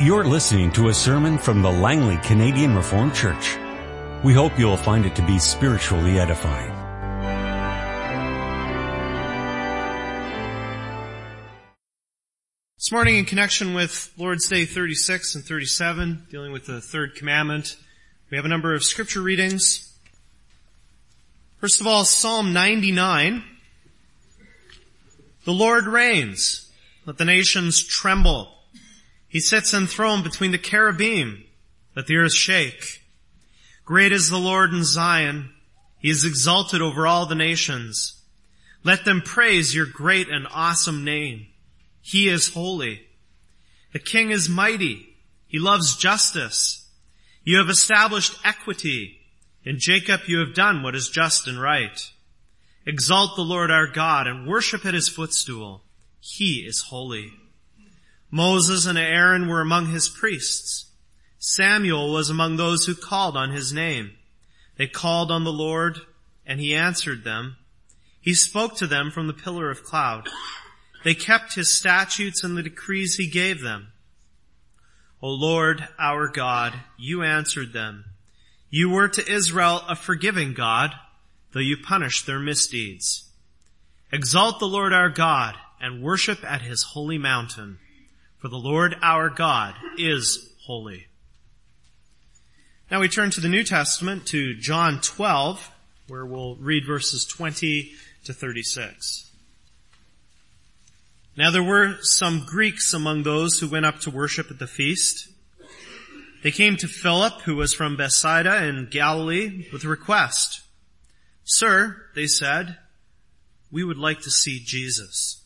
You're listening to a sermon from the Langley Canadian Reformed Church. We hope you'll find it to be spiritually edifying. This morning in connection with Lord's Day 36 and 37, dealing with the third commandment, we have a number of scripture readings. First of all, Psalm 99. The Lord reigns. Let the nations tremble. He sits enthroned between the cherubim. Let the earth shake. Great is the Lord in Zion. He is exalted over all the nations. Let them praise your great and awesome name. He is holy. The king is mighty. He loves justice. You have established equity. In Jacob you have done what is just and right. Exalt the Lord our God and worship at his footstool. He is holy. Moses and Aaron were among his priests. Samuel was among those who called on his name. They called on the Lord and he answered them. He spoke to them from the pillar of cloud. They kept his statutes and the decrees he gave them. O Lord, our God, you answered them. You were to Israel a forgiving God, though you punished their misdeeds. Exalt the Lord our God and worship at his holy mountain. For the Lord our God is holy. Now we turn to the New Testament to John 12, where we'll read verses 20 to 36. Now there were some Greeks among those who went up to worship at the feast. They came to Philip, who was from Bethsaida in Galilee, with a request. Sir, they said, we would like to see Jesus.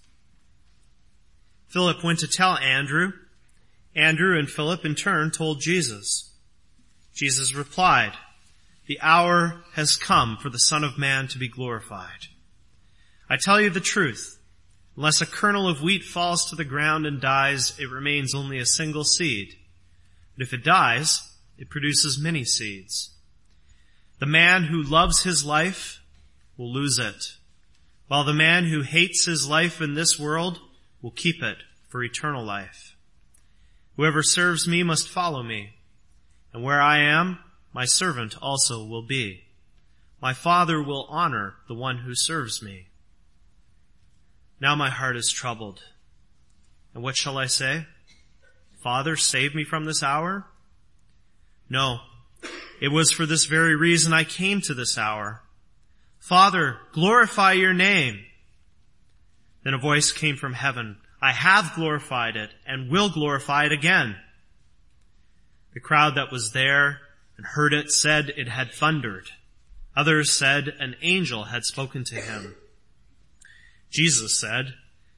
Philip went to tell Andrew. Andrew and Philip in turn told Jesus. Jesus replied, the hour has come for the Son of Man to be glorified. I tell you the truth. Unless a kernel of wheat falls to the ground and dies, it remains only a single seed. But if it dies, it produces many seeds. The man who loves his life will lose it, while the man who hates his life in this world will keep it for eternal life. Whoever serves me must follow me, and where I am, my servant also will be. My Father will honor the one who serves me. Now my heart is troubled. And what shall I say? Father, save me from this hour? No, it was for this very reason I came to this hour. Father, glorify your name. Then a voice came from heaven. I have glorified it and will glorify it again. The crowd that was there and heard it said it had thundered. Others said an angel had spoken to him. Jesus said,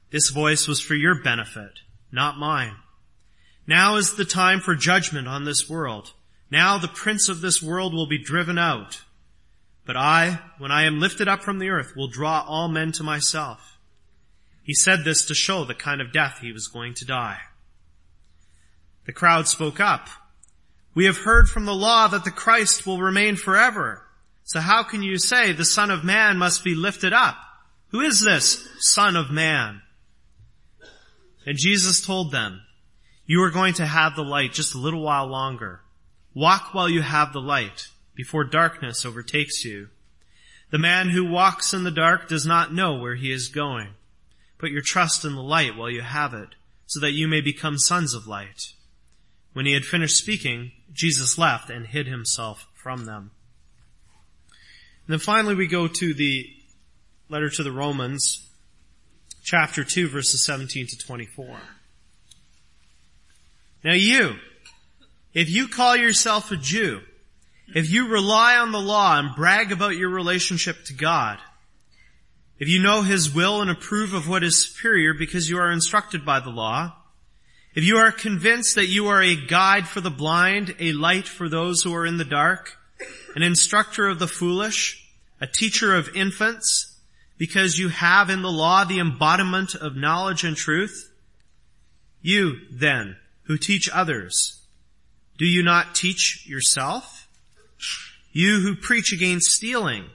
this voice was for your benefit, not mine. Now is the time for judgment on this world. Now the prince of this world will be driven out. But I, when I am lifted up from the earth, will draw all men to myself. He said this to show the kind of death he was going to die. The crowd spoke up. We have heard from the law that the Christ will remain forever. So how can you say the Son of Man must be lifted up? Who is this Son of Man? And Jesus told them, you are going to have the light just a little while longer. Walk while you have the light before darkness overtakes you. The man who walks in the dark does not know where he is going. Put your trust in the light while you have it, so that you may become sons of light. When he had finished speaking, Jesus left and hid himself from them. And then finally we go to the letter to the Romans, chapter 2 verses 17 to 24. Now you, if you call yourself a Jew, if you rely on the law and brag about your relationship to God, if you know His will and approve of what is superior because you are instructed by the law, if you are convinced that you are a guide for the blind, a light for those who are in the dark, an instructor of the foolish, a teacher of infants, because you have in the law the embodiment of knowledge and truth, you then, who teach others, do you not teach yourself? You who preach against stealing,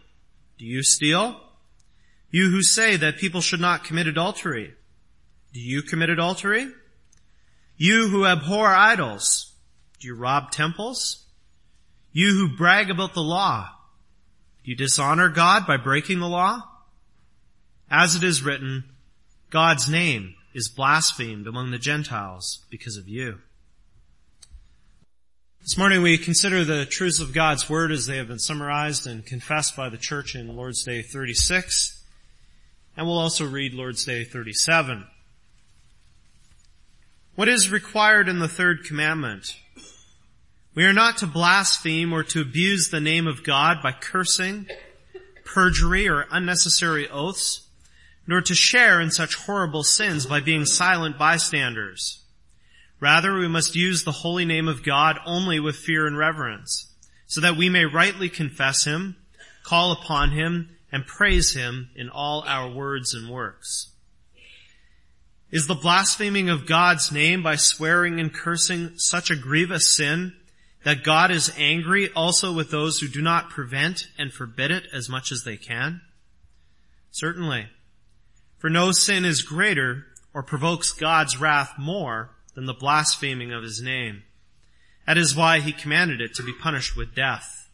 do you steal? You who say that people should not commit adultery, do you commit adultery? You who abhor idols, do you rob temples? You who brag about the law, do you dishonor God by breaking the law? As it is written, God's name is blasphemed among the Gentiles because of you. This morning we consider the truths of God's Word as they have been summarized and confessed by the church in Lord's Day 36. And we'll also read Lord's Day 37. What is required in the third commandment? We are not to blaspheme or to abuse the name of God by cursing, perjury, or unnecessary oaths, nor to share in such horrible sins by being silent bystanders. Rather, we must use the holy name of God only with fear and reverence, so that we may rightly confess Him, call upon Him, and praise Him in all our words and works. Is the blaspheming of God's name by swearing and cursing such a grievous sin that God is angry also with those who do not prevent and forbid it as much as they can? Certainly. For no sin is greater or provokes God's wrath more than the blaspheming of his name. That is why he commanded it to be punished with death.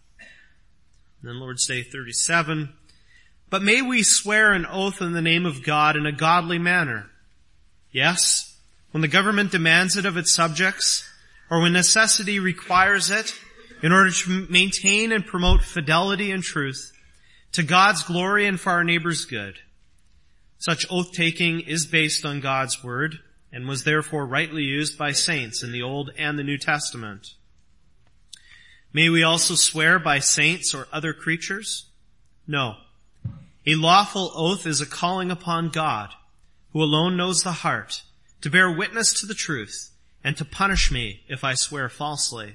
And then Lord's Day 37. But may we swear an oath in the name of God in a godly manner Yes, when the government demands it of its subjects, or when necessity requires it, in order to maintain and promote fidelity and truth, to God's glory and for our neighbor's good. Such oath-taking is based on God's word, and was therefore rightly used by saints in the Old and the New Testament. May we also swear by saints or other creatures? No. A lawful oath is a calling upon God, who alone knows the heart, to bear witness to the truth, and to punish me if I swear falsely.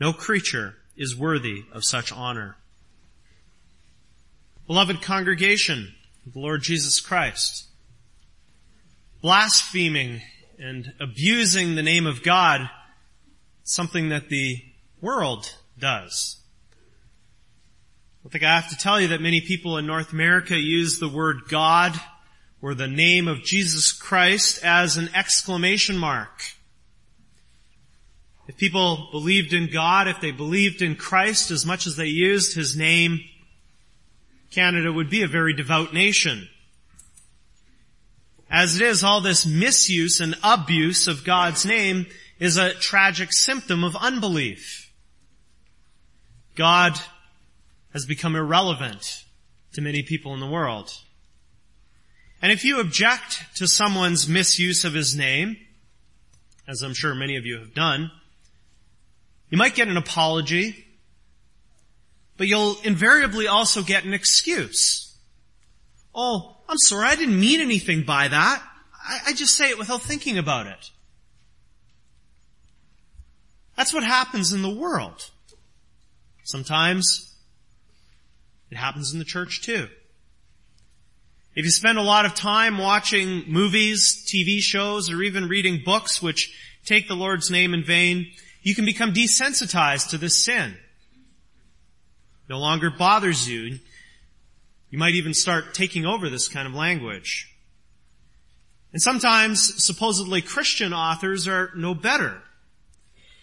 No creature is worthy of such honor. Beloved congregation of the Lord Jesus Christ, blaspheming and abusing the name of God, something that the world does. I think I have to tell you that many people in North America use the word God or the name of Jesus Christ as an exclamation mark. If people believed in God, if they believed in Christ as much as they used His name, Canada would be a very devout nation. As it is, all this misuse and abuse of God's name is a tragic symptom of unbelief. God has become irrelevant to many people in the world. And if you object to someone's misuse of his name, as I'm sure many of you have done, you might get an apology, but you'll invariably also get an excuse. Oh, I'm sorry, I didn't mean anything by that. I, I just say it without thinking about it. That's what happens in the world. Sometimes it happens in the church too. If you spend a lot of time watching movies, TV shows, or even reading books which take the Lord's name in vain, you can become desensitized to this sin. No longer bothers you. You might even start taking over this kind of language. And sometimes supposedly Christian authors are no better.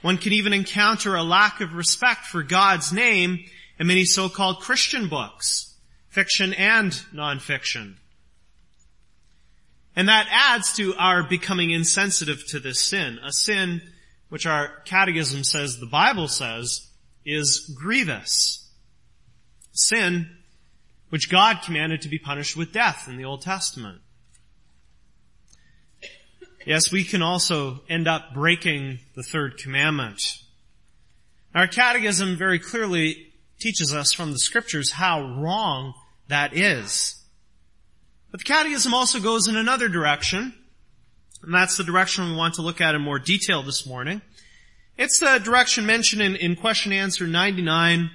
One can even encounter a lack of respect for God's name in many so-called Christian books fiction and nonfiction. And that adds to our becoming insensitive to this sin, a sin which our catechism says, the Bible says, is grievous. Sin which God commanded to be punished with death in the Old Testament. Yes, we can also end up breaking the third commandment. Our catechism very clearly teaches us from the scriptures how wrong that is. But the catechism also goes in another direction, and that's the direction we want to look at in more detail this morning. It's the direction mentioned in, in question answer 99.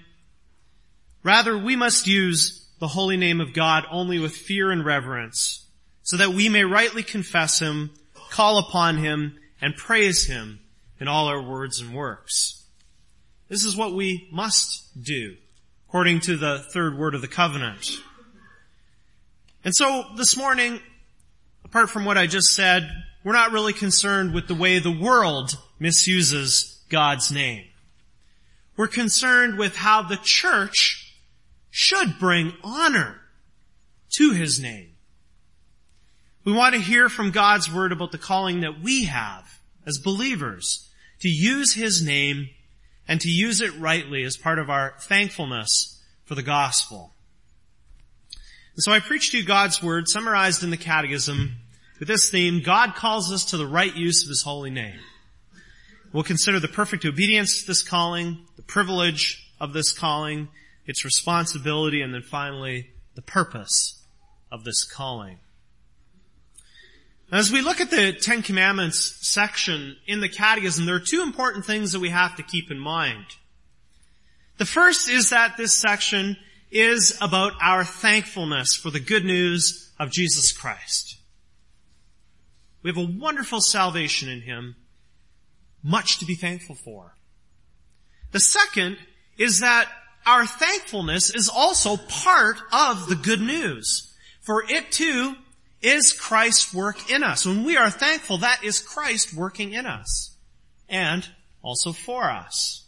Rather, we must use the holy name of God only with fear and reverence, so that we may rightly confess Him, call upon Him, and praise Him in all our words and works. This is what we must do, according to the third word of the covenant. And so this morning, apart from what I just said, we're not really concerned with the way the world misuses God's name. We're concerned with how the church should bring honor to His name. We want to hear from God's Word about the calling that we have as believers to use His name and to use it rightly as part of our thankfulness for the gospel. And so I preach to you God's Word summarized in the Catechism with this theme, God calls us to the right use of His holy name. We'll consider the perfect obedience to this calling, the privilege of this calling, its responsibility, and then finally, the purpose of this calling. As we look at the Ten Commandments section in the Catechism, there are two important things that we have to keep in mind. The first is that this section is about our thankfulness for the good news of Jesus Christ. We have a wonderful salvation in Him, much to be thankful for. The second is that our thankfulness is also part of the good news. For it too is Christ's work in us. When we are thankful, that is Christ working in us. And also for us.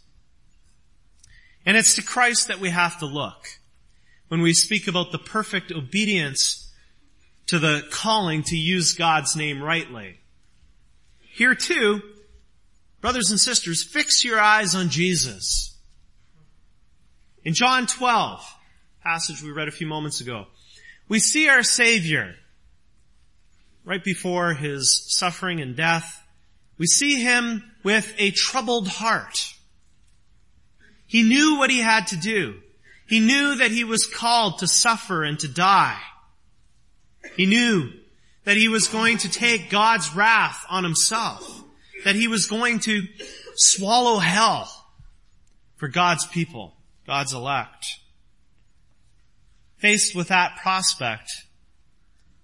And it's to Christ that we have to look. When we speak about the perfect obedience to the calling to use God's name rightly. Here too, brothers and sisters, fix your eyes on Jesus. In John 12, passage we read a few moments ago, we see our Savior right before his suffering and death. We see him with a troubled heart. He knew what he had to do. He knew that he was called to suffer and to die. He knew that he was going to take God's wrath on himself, that he was going to swallow hell for God's people, God's elect. Faced with that prospect,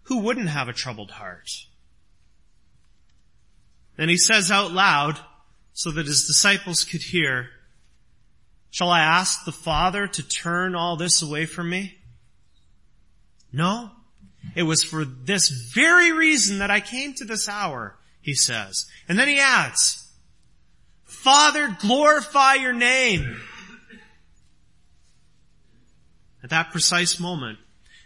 who wouldn't have a troubled heart? Then he says out loud, so that his disciples could hear, Shall I ask the Father to turn all this away from me? No. It was for this very reason that I came to this hour, he says. And then he adds, Father, glorify your name. At that precise moment,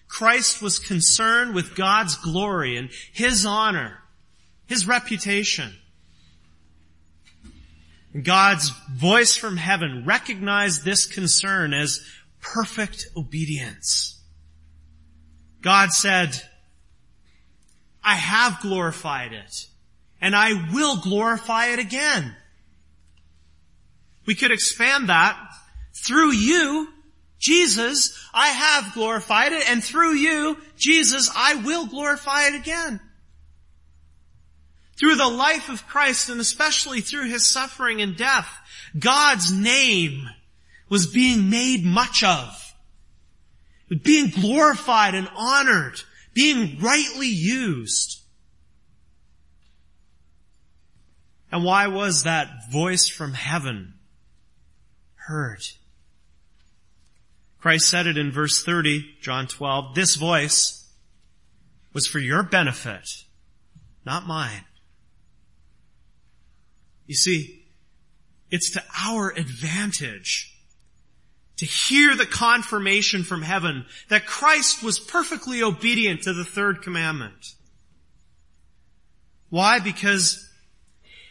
Christ was concerned with God's glory and His honor, His reputation. God's voice from heaven recognized this concern as perfect obedience. God said, I have glorified it, and I will glorify it again. We could expand that. Through you, Jesus, I have glorified it, and through you, Jesus, I will glorify it again. Through the life of Christ, and especially through His suffering and death, God's name was being made much of being glorified and honored, being rightly used. And why was that voice from heaven heard? Christ said it in verse 30, John 12, this voice was for your benefit, not mine. You see, it's to our advantage to hear the confirmation from heaven that Christ was perfectly obedient to the third commandment. Why? Because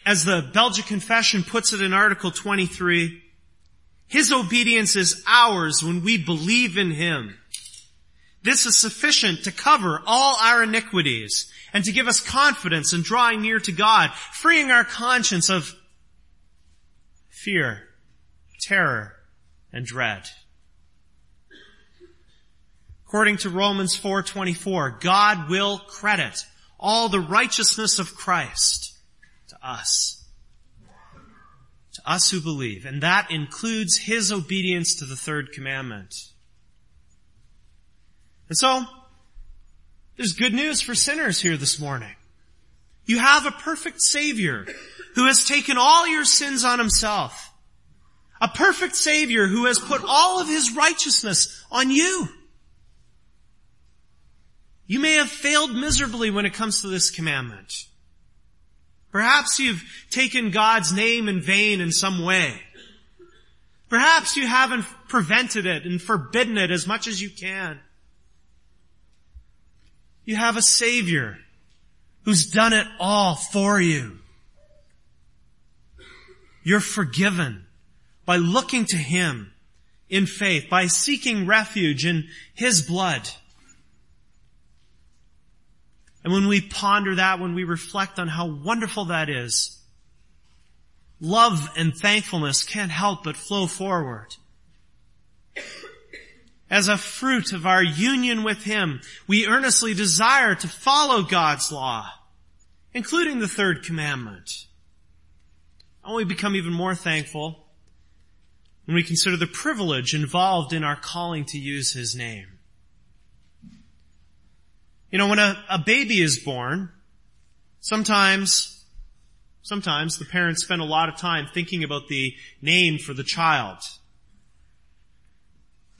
as the Belgic Confession puts it in Article 23, His obedience is ours when we believe in Him. This is sufficient to cover all our iniquities and to give us confidence in drawing near to God, freeing our conscience of fear, terror, and dread. According to Romans 4:24, God will credit all the righteousness of Christ to us. To us who believe, and that includes his obedience to the third commandment. And so, there's good news for sinners here this morning. You have a perfect Savior who has taken all your sins on himself a perfect Savior who has put all of His righteousness on you. You may have failed miserably when it comes to this commandment. Perhaps you've taken God's name in vain in some way. Perhaps you haven't prevented it and forbidden it as much as you can. You have a Savior who's done it all for you. You're forgiven by looking to Him in faith, by seeking refuge in His blood. And when we ponder that, when we reflect on how wonderful that is, love and thankfulness can't help but flow forward. As a fruit of our union with Him, we earnestly desire to follow God's law, including the third commandment. And we become even more thankful when we consider the privilege involved in our calling to use His name. You know, when a, a baby is born, sometimes, sometimes the parents spend a lot of time thinking about the name for the child.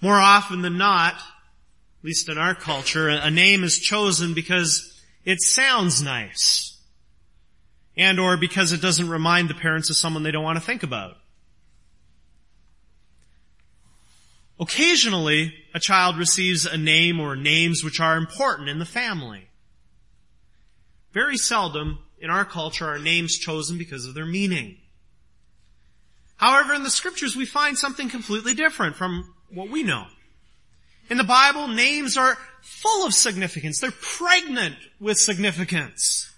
More often than not, at least in our culture, a name is chosen because it sounds nice. And or because it doesn't remind the parents of someone they don't want to think about. Occasionally, a child receives a name or names which are important in the family. Very seldom in our culture are names chosen because of their meaning. However, in the scriptures we find something completely different from what we know. In the Bible, names are full of significance. They're pregnant with significance.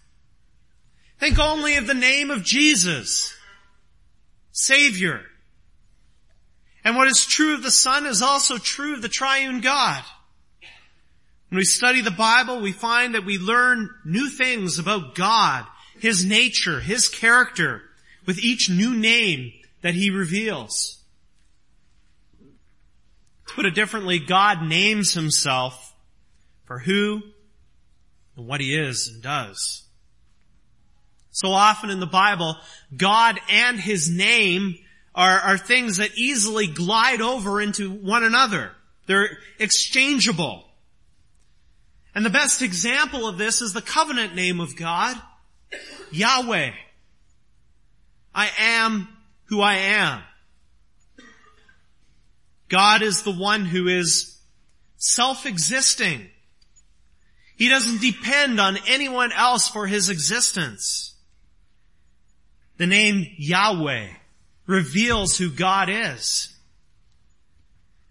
Think only of the name of Jesus, Savior, and what is true of the Son is also true of the triune God. When we study the Bible, we find that we learn new things about God, His nature, His character, with each new name that He reveals. To put it differently, God names Himself for who and what He is and does. So often in the Bible, God and His name are, are things that easily glide over into one another. They're exchangeable. And the best example of this is the covenant name of God, Yahweh. I am who I am. God is the one who is self-existing. He doesn't depend on anyone else for his existence. The name Yahweh reveals who God is.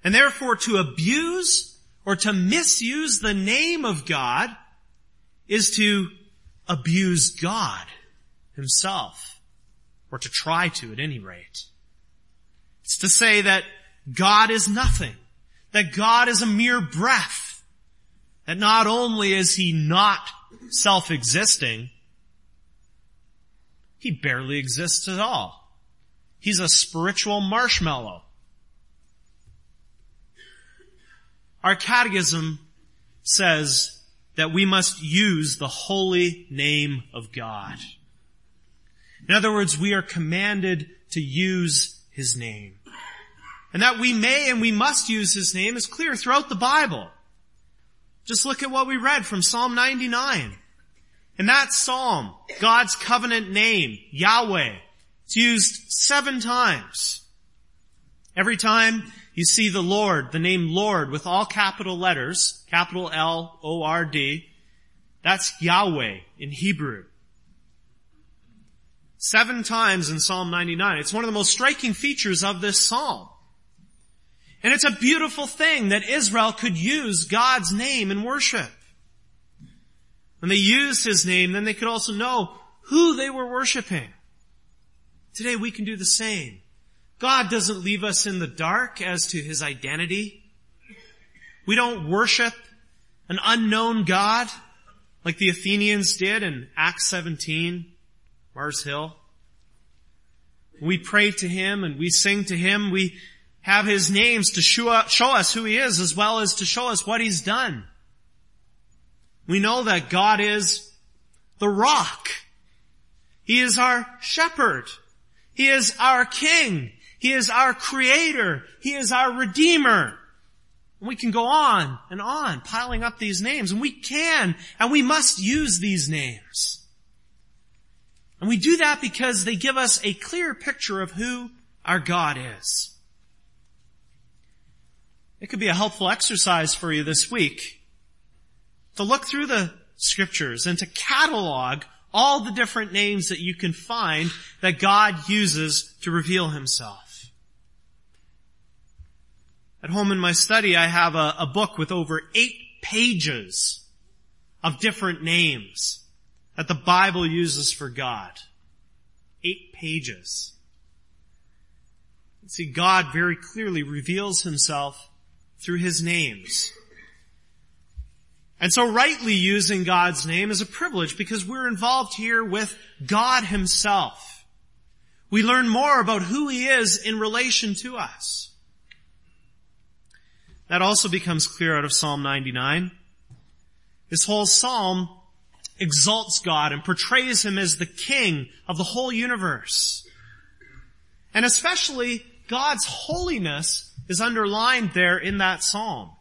And therefore to abuse or to misuse the name of God is to abuse God himself. Or to try to at any rate. It's to say that God is nothing. That God is a mere breath. That not only is he not self-existing, he barely exists at all. He's a spiritual marshmallow. Our catechism says that we must use the holy name of God. In other words, we are commanded to use His name. And that we may and we must use His name is clear throughout the Bible. Just look at what we read from Psalm 99. In that psalm, God's covenant name, Yahweh, it's used seven times. Every time you see the Lord, the name Lord with all capital letters, capital L O R D, that's Yahweh in Hebrew. Seven times in Psalm 99. It's one of the most striking features of this psalm. And it's a beautiful thing that Israel could use God's name in worship. When they used His name, then they could also know who they were worshiping. Today we can do the same. God doesn't leave us in the dark as to His identity. We don't worship an unknown God like the Athenians did in Acts 17, Mars Hill. We pray to Him and we sing to Him. We have His names to show us who He is as well as to show us what He's done. We know that God is the rock. He is our shepherd. He is our King. He is our Creator. He is our Redeemer. And We can go on and on piling up these names and we can and we must use these names. And we do that because they give us a clear picture of who our God is. It could be a helpful exercise for you this week to look through the scriptures and to catalog all the different names that you can find that God uses to reveal himself. At home in my study, I have a, a book with over eight pages of different names that the Bible uses for God. Eight pages. See, God very clearly reveals himself through his names. And so rightly using God's name is a privilege because we're involved here with God himself. We learn more about who he is in relation to us. That also becomes clear out of Psalm 99. This whole psalm exalts God and portrays him as the king of the whole universe. And especially God's holiness is underlined there in that psalm.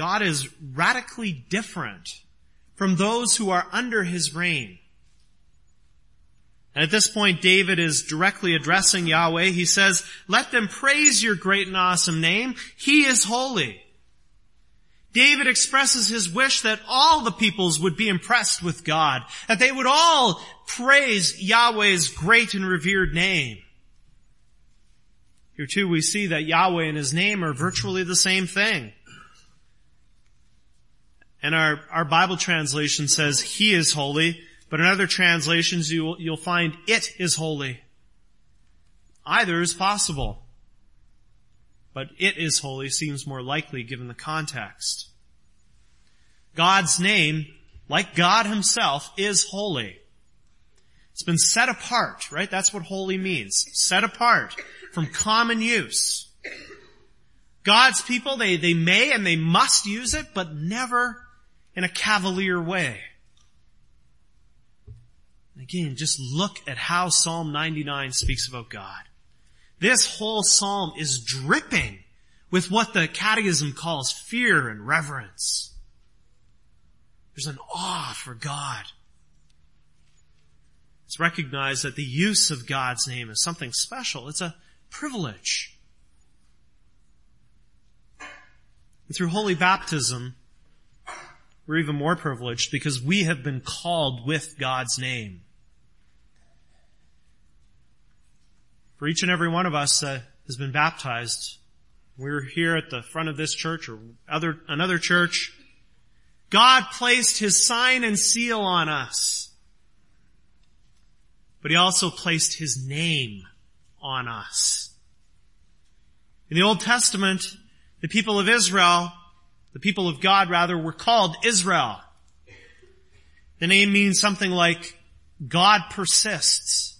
God is radically different from those who are under his reign. And at this point, David is directly addressing Yahweh. He says, let them praise your great and awesome name. He is holy. David expresses his wish that all the peoples would be impressed with God, that they would all praise Yahweh's great and revered name. Here too we see that Yahweh and his name are virtually the same thing. And our, our Bible translation says he is holy, but in other translations you will, you'll find it is holy. Either is possible. But it is holy seems more likely given the context. God's name, like God himself, is holy. It's been set apart, right? That's what holy means. Set apart from common use. God's people, they, they may and they must use it, but never in a cavalier way. Again, just look at how Psalm 99 speaks about God. This whole psalm is dripping with what the catechism calls fear and reverence. There's an awe for God. It's recognized that the use of God's name is something special. It's a privilege. And through holy baptism, we're even more privileged because we have been called with God's name. For each and every one of us that has been baptized, we're here at the front of this church or other, another church. God placed His sign and seal on us. But He also placed His name on us. In the Old Testament, the people of Israel, the people of God rather, were called Israel. The name means something like God persists.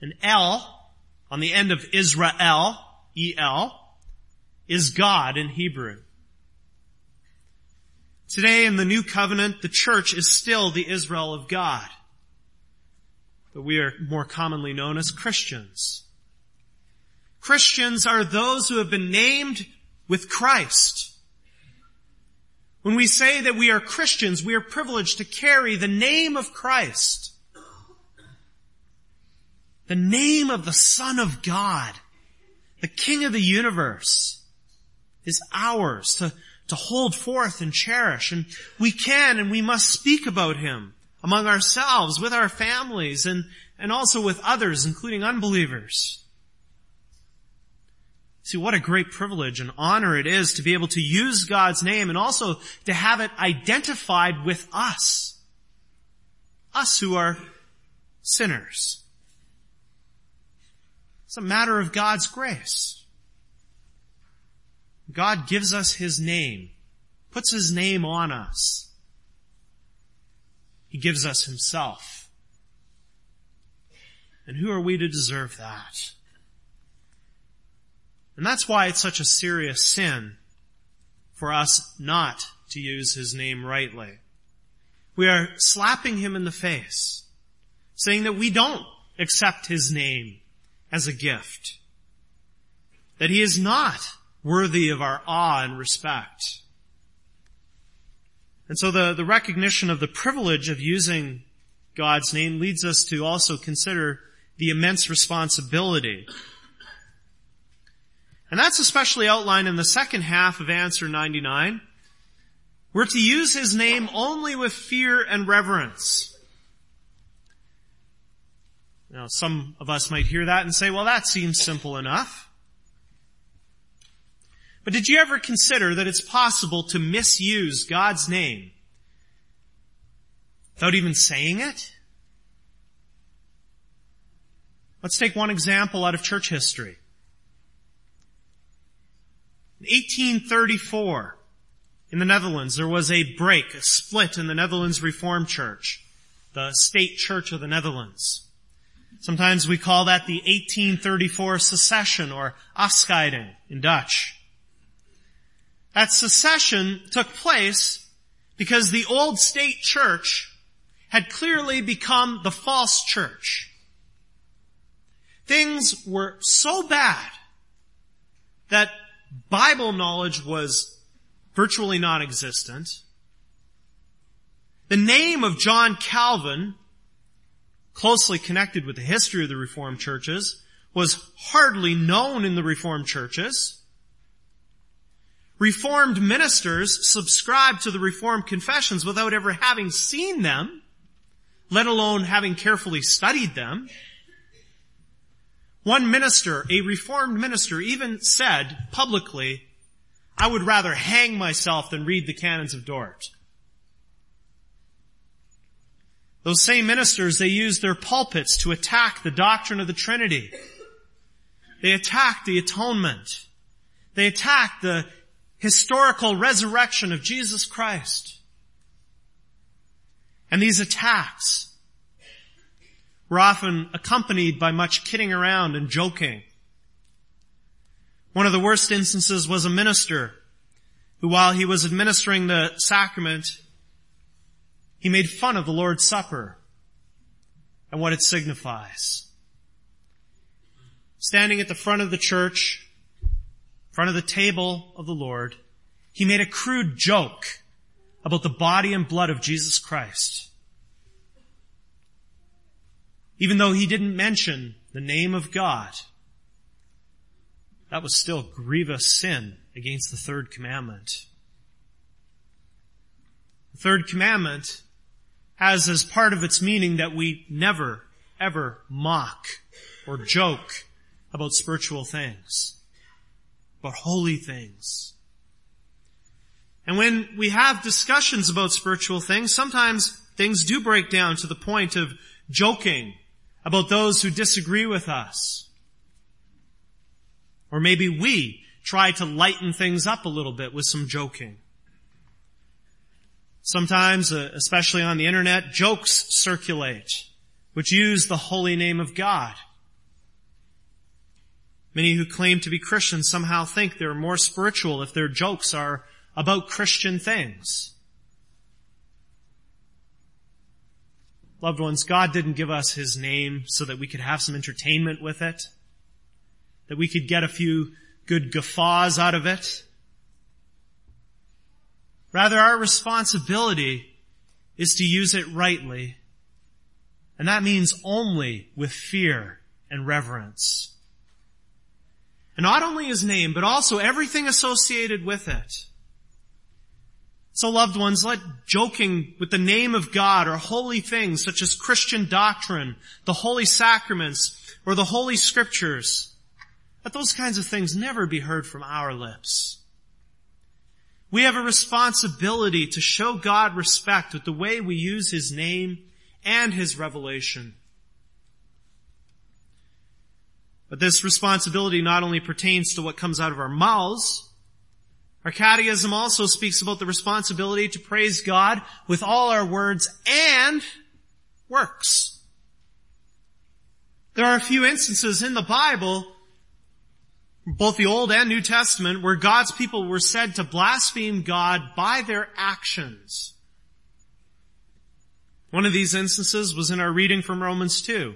And El, on the end of Israel, E-L, is God in Hebrew. Today in the New Covenant, the church is still the Israel of God but we are more commonly known as Christians. Christians are those who have been named with Christ. When we say that we are Christians, we are privileged to carry the name of Christ. The name of the Son of God, the King of the universe, is ours to, to hold forth and cherish. And we can and we must speak about Him among ourselves, with our families, and, and also with others, including unbelievers. See, what a great privilege and honor it is to be able to use God's name and also to have it identified with us. Us who are sinners. It's a matter of God's grace. God gives us His name, puts His name on us. He gives us himself. And who are we to deserve that? And that's why it's such a serious sin for us not to use his name rightly. We are slapping him in the face, saying that we don't accept his name as a gift, that he is not worthy of our awe and respect. And so the, the recognition of the privilege of using God's name leads us to also consider the immense responsibility. And that's especially outlined in the second half of answer 99. We're to use His name only with fear and reverence. Now some of us might hear that and say, well that seems simple enough. But did you ever consider that it's possible to misuse God's name without even saying it? Let's take one example out of church history. In 1834, in the Netherlands, there was a break, a split in the Netherlands Reformed Church, the state church of the Netherlands. Sometimes we call that the 1834 secession or afscheiding in Dutch. That secession took place because the old state church had clearly become the false church. Things were so bad that Bible knowledge was virtually non-existent. The name of John Calvin, closely connected with the history of the Reformed churches, was hardly known in the Reformed churches. Reformed ministers subscribed to the Reformed confessions without ever having seen them, let alone having carefully studied them. One minister, a Reformed minister, even said publicly, I would rather hang myself than read the canons of Dort. Those same ministers, they used their pulpits to attack the doctrine of the Trinity. They attacked the atonement. They attacked the historical resurrection of Jesus Christ. And these attacks were often accompanied by much kidding around and joking. One of the worst instances was a minister who while he was administering the sacrament, he made fun of the Lord's Supper and what it signifies. Standing at the front of the church, front of the table of the Lord, he made a crude joke about the body and blood of Jesus Christ. Even though he didn't mention the name of God, that was still grievous sin against the third commandment. The third commandment has as part of its meaning that we never, ever mock or joke about spiritual things but holy things. And when we have discussions about spiritual things, sometimes things do break down to the point of joking about those who disagree with us. Or maybe we try to lighten things up a little bit with some joking. Sometimes, uh, especially on the internet, jokes circulate which use the holy name of God. Many who claim to be Christians somehow think they're more spiritual if their jokes are about Christian things. Loved ones, God didn't give us His name so that we could have some entertainment with it, that we could get a few good guffaws out of it. Rather, our responsibility is to use it rightly, and that means only with fear and reverence. And not only his name, but also everything associated with it. So loved ones, let joking with the name of God or holy things such as Christian doctrine, the holy sacraments, or the holy scriptures, let those kinds of things never be heard from our lips. We have a responsibility to show God respect with the way we use His name and His revelation. But this responsibility not only pertains to what comes out of our mouths, our catechism also speaks about the responsibility to praise God with all our words and works. There are a few instances in the Bible, both the Old and New Testament, where God's people were said to blaspheme God by their actions. One of these instances was in our reading from Romans 2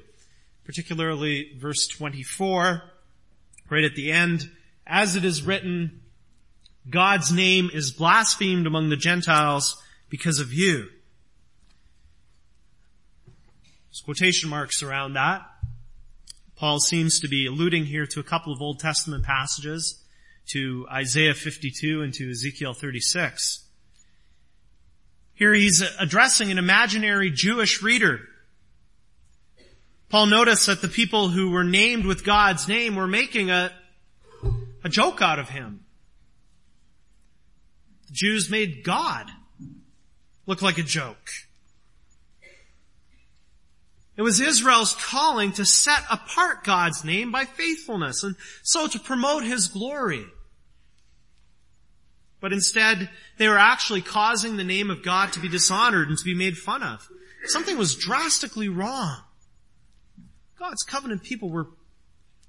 particularly verse 24, right at the end, as it is written, God's name is blasphemed among the Gentiles because of you. There's quotation marks around that. Paul seems to be alluding here to a couple of Old Testament passages, to Isaiah 52 and to Ezekiel 36. Here he's addressing an imaginary Jewish reader. Paul noticed that the people who were named with God's name were making a, a joke out of him. The Jews made God look like a joke. It was Israel's calling to set apart God's name by faithfulness and so to promote His glory. But instead, they were actually causing the name of God to be dishonored and to be made fun of. Something was drastically wrong. God's covenant people were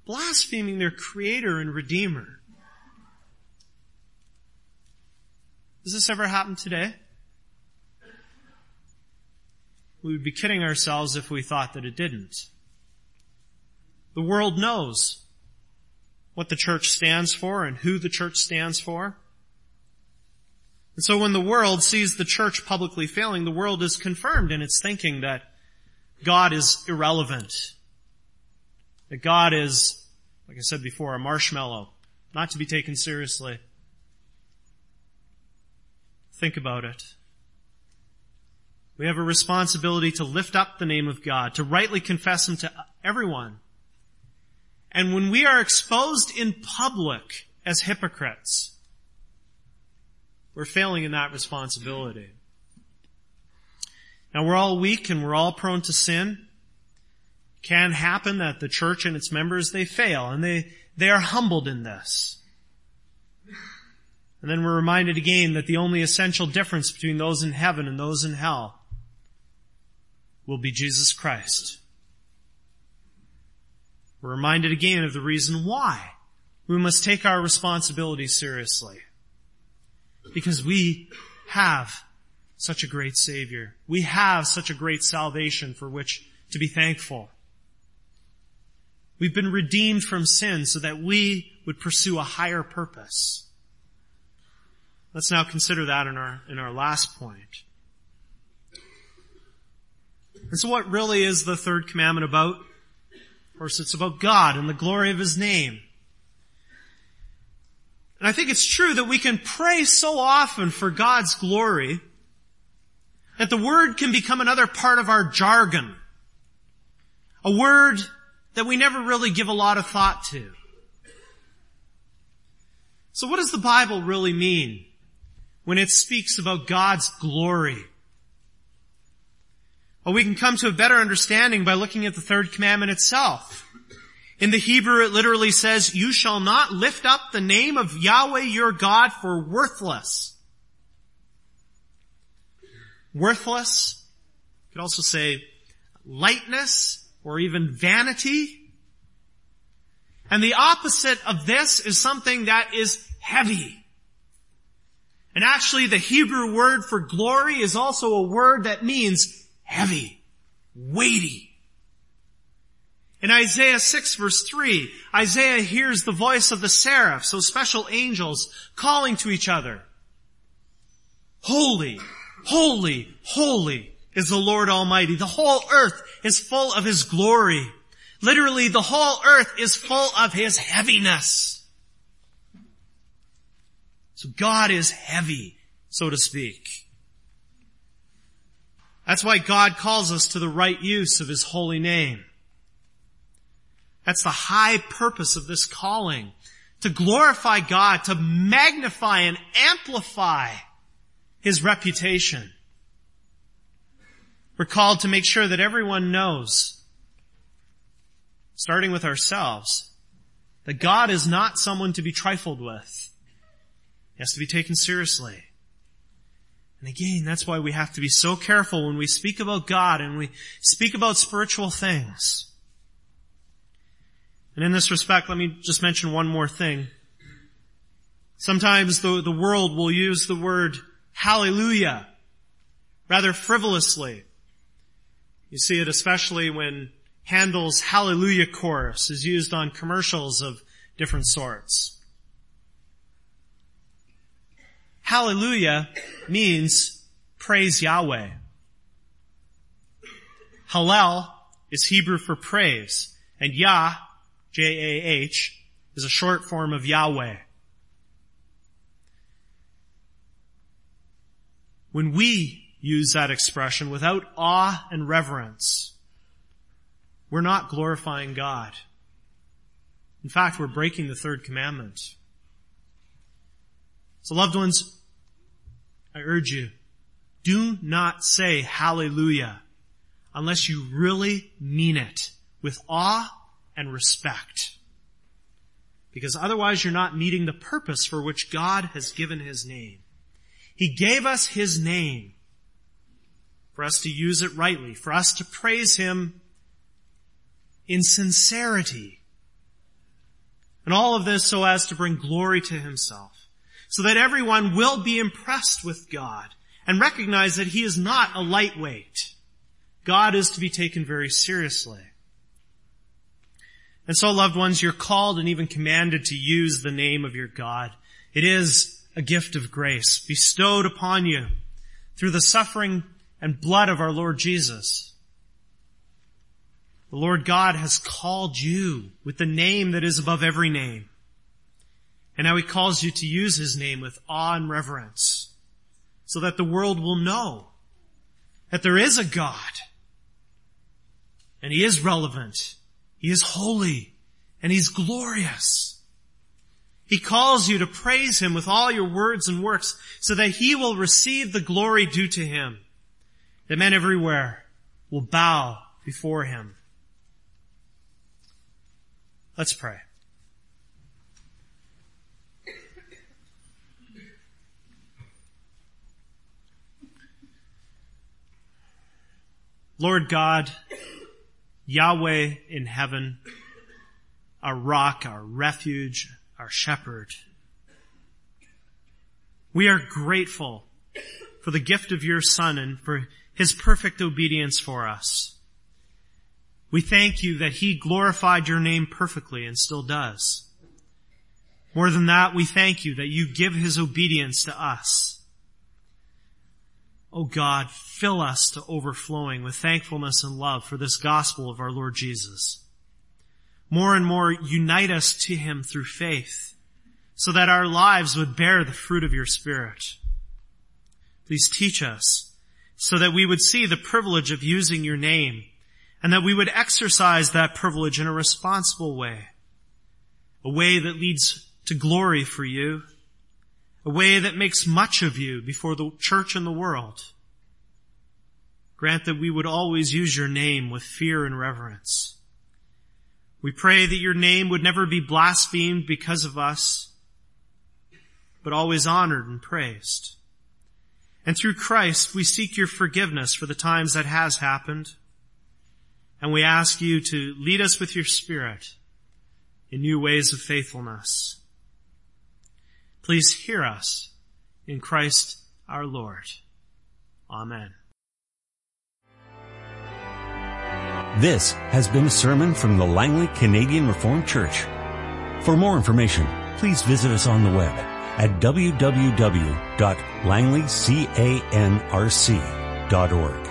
blaspheming their creator and redeemer. Does this ever happen today? We would be kidding ourselves if we thought that it didn't. The world knows what the church stands for and who the church stands for. And so when the world sees the church publicly failing, the world is confirmed in its thinking that God is irrelevant. That God is, like I said before, a marshmallow, not to be taken seriously. Think about it. We have a responsibility to lift up the name of God, to rightly confess Him to everyone. And when we are exposed in public as hypocrites, we're failing in that responsibility. Now we're all weak and we're all prone to sin. Can happen that the church and its members, they fail and they, they are humbled in this. And then we're reminded again that the only essential difference between those in heaven and those in hell will be Jesus Christ. We're reminded again of the reason why we must take our responsibility seriously. Because we have such a great Savior. We have such a great salvation for which to be thankful. We've been redeemed from sin so that we would pursue a higher purpose. Let's now consider that in our, in our last point. And so what really is the third commandment about? Of course, it's about God and the glory of His name. And I think it's true that we can pray so often for God's glory that the word can become another part of our jargon. A word that we never really give a lot of thought to. So what does the Bible really mean when it speaks about God's glory? Well, we can come to a better understanding by looking at the third commandment itself. In the Hebrew, it literally says, you shall not lift up the name of Yahweh your God for worthless. Worthless. You could also say lightness or even vanity. And the opposite of this is something that is heavy. And actually the Hebrew word for glory is also a word that means heavy, weighty. In Isaiah 6 verse 3, Isaiah hears the voice of the seraphs, those special angels, calling to each other. Holy, holy, holy is the Lord Almighty. The whole earth is full of His glory. Literally, the whole earth is full of His heaviness. So God is heavy, so to speak. That's why God calls us to the right use of His holy name. That's the high purpose of this calling. To glorify God, to magnify and amplify His reputation. We're called to make sure that everyone knows, starting with ourselves, that God is not someone to be trifled with. He has to be taken seriously. And again, that's why we have to be so careful when we speak about God and we speak about spiritual things. And in this respect, let me just mention one more thing. Sometimes the, the world will use the word hallelujah rather frivolously. You see it especially when Handel's Hallelujah chorus is used on commercials of different sorts. Hallelujah means praise Yahweh. Hallel is Hebrew for praise, and Yah, J-A-H, is a short form of Yahweh. When we use that expression without awe and reverence, we're not glorifying God. In fact, we're breaking the third commandment. So loved ones, I urge you, do not say hallelujah unless you really mean it with awe and respect. Because otherwise you're not meeting the purpose for which God has given His name. He gave us His name for us to use it rightly, for us to praise Him in sincerity. And all of this so as to bring glory to Himself. So that everyone will be impressed with God and recognize that He is not a lightweight. God is to be taken very seriously. And so loved ones, you're called and even commanded to use the name of your God. It is a gift of grace bestowed upon you through the suffering and blood of our Lord Jesus. The Lord God has called you with the name that is above every name. And now He calls you to use His name with awe and reverence so that the world will know that there is a God and He is relevant. He is holy and He's glorious. He calls you to praise Him with all your words and works so that He will receive the glory due to Him. That men everywhere will bow before Him. Let's pray. Lord God, Yahweh in heaven, our rock, our refuge, our shepherd. We are grateful for the gift of your son and for his perfect obedience for us. We thank you that he glorified your name perfectly and still does. More than that, we thank you that you give his obedience to us. Oh God, fill us to overflowing with thankfulness and love for this gospel of our Lord Jesus. More and more unite us to Him through faith so that our lives would bear the fruit of your Spirit. Please teach us so that we would see the privilege of using your name and that we would exercise that privilege in a responsible way. A way that leads to glory for you a way that makes much of you before the church and the world. Grant that we would always use your name with fear and reverence. We pray that your name would never be blasphemed because of us, but always honored and praised. And through Christ, we seek your forgiveness for the times that has happened. And we ask you to lead us with your spirit in new ways of faithfulness. Please hear us in Christ our Lord. Amen. This has been a sermon from the Langley Canadian Reformed Church. For more information, please visit us on the web at www.langleycanrc.org.